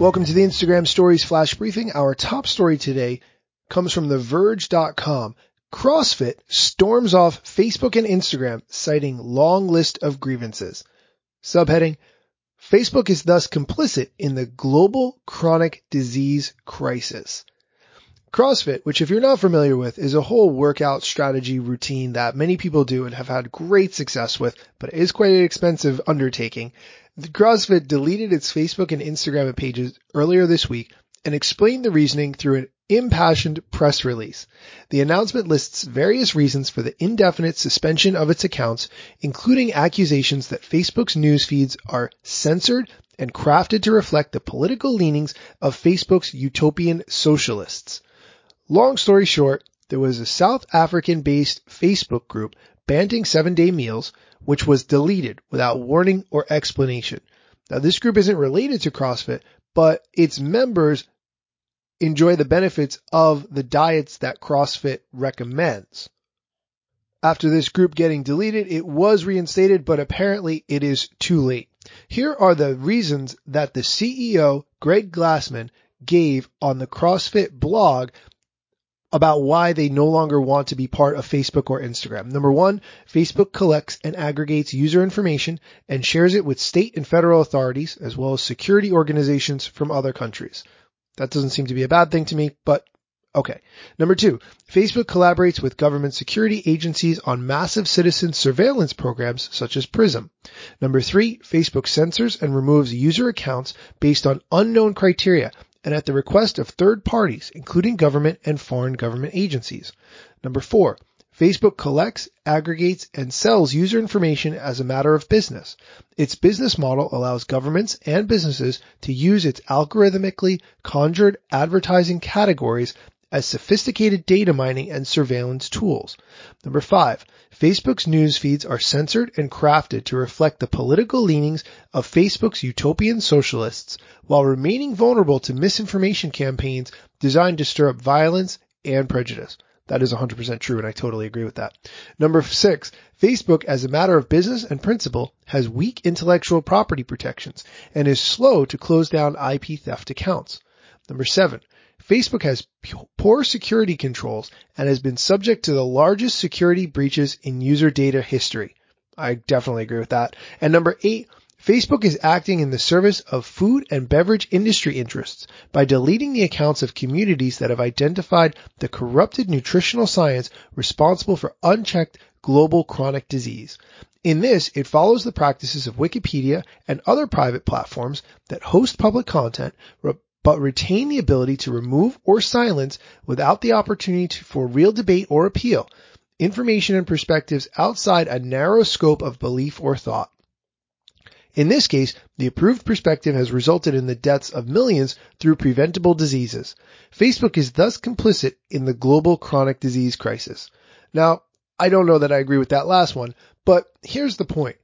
Welcome to the Instagram Stories Flash Briefing. Our top story today comes from TheVerge.com. CrossFit storms off Facebook and Instagram, citing long list of grievances. Subheading, Facebook is thus complicit in the global chronic disease crisis. CrossFit, which if you're not familiar with, is a whole workout strategy routine that many people do and have had great success with, but is quite an expensive undertaking. CrossFit deleted its Facebook and Instagram pages earlier this week and explained the reasoning through an impassioned press release. The announcement lists various reasons for the indefinite suspension of its accounts, including accusations that Facebook's news feeds are censored and crafted to reflect the political leanings of Facebook's utopian socialists. Long story short, there was a South African based Facebook group banting seven day meals, which was deleted without warning or explanation. Now this group isn't related to CrossFit, but its members enjoy the benefits of the diets that CrossFit recommends. After this group getting deleted, it was reinstated, but apparently it is too late. Here are the reasons that the CEO, Greg Glassman, gave on the CrossFit blog about why they no longer want to be part of Facebook or Instagram. Number one, Facebook collects and aggregates user information and shares it with state and federal authorities as well as security organizations from other countries. That doesn't seem to be a bad thing to me, but okay. Number two, Facebook collaborates with government security agencies on massive citizen surveillance programs such as PRISM. Number three, Facebook censors and removes user accounts based on unknown criteria and at the request of third parties, including government and foreign government agencies. Number four, Facebook collects, aggregates, and sells user information as a matter of business. Its business model allows governments and businesses to use its algorithmically conjured advertising categories as sophisticated data mining and surveillance tools. Number five, Facebook's news feeds are censored and crafted to reflect the political leanings of Facebook's utopian socialists while remaining vulnerable to misinformation campaigns designed to stir up violence and prejudice. That is 100% true, and I totally agree with that. Number six, Facebook, as a matter of business and principle, has weak intellectual property protections and is slow to close down IP theft accounts. Number seven, Facebook has poor security controls and has been subject to the largest security breaches in user data history. I definitely agree with that. And number eight, Facebook is acting in the service of food and beverage industry interests by deleting the accounts of communities that have identified the corrupted nutritional science responsible for unchecked global chronic disease. In this, it follows the practices of Wikipedia and other private platforms that host public content, but retain the ability to remove or silence without the opportunity to, for real debate or appeal information and perspectives outside a narrow scope of belief or thought. In this case, the approved perspective has resulted in the deaths of millions through preventable diseases. Facebook is thus complicit in the global chronic disease crisis. Now, I don't know that I agree with that last one, but here's the point.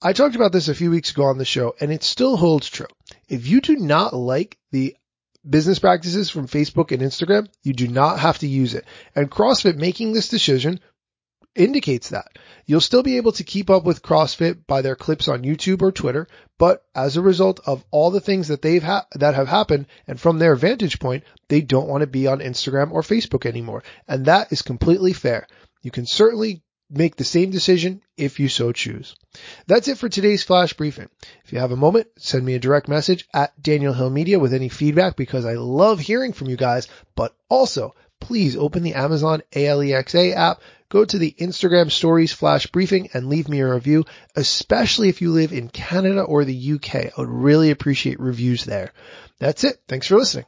I talked about this a few weeks ago on the show and it still holds true. If you do not like the business practices from Facebook and Instagram, you do not have to use it. And CrossFit making this decision indicates that. You'll still be able to keep up with CrossFit by their clips on YouTube or Twitter, but as a result of all the things that they've ha- that have happened and from their vantage point, they don't want to be on Instagram or Facebook anymore. And that is completely fair. You can certainly make the same decision if you so choose. That's it for today's flash briefing. If you have a moment, send me a direct message at Daniel Hill Media with any feedback because I love hearing from you guys, but also please open the Amazon Alexa app, go to the Instagram stories flash briefing and leave me a review, especially if you live in Canada or the UK. I would really appreciate reviews there. That's it. Thanks for listening.